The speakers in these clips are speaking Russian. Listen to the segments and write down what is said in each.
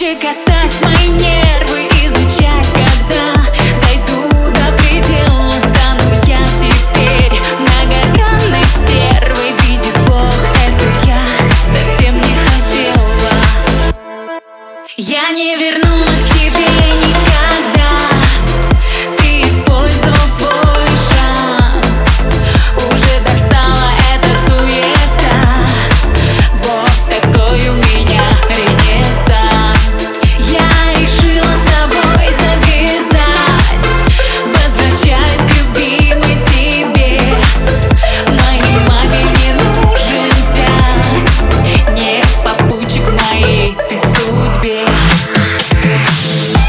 щекотать мои нервы, изучать, когда дойду до предела, стану я теперь многогранной стервой, видит Бог, это я совсем не хотела. Я не вернусь. bitch.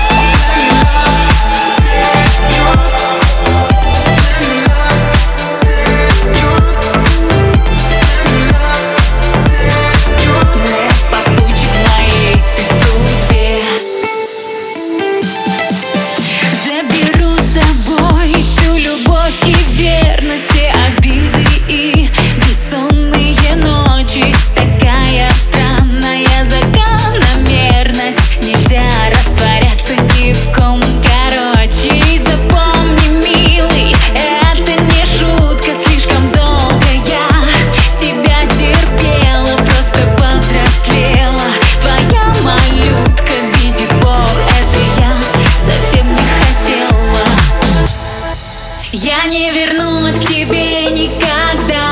Я не вернусь к тебе никогда.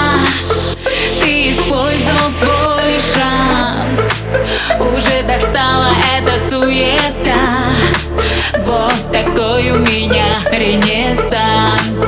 Ты использовал свой шанс. Уже достала эта суета. Вот такой у меня ренессанс.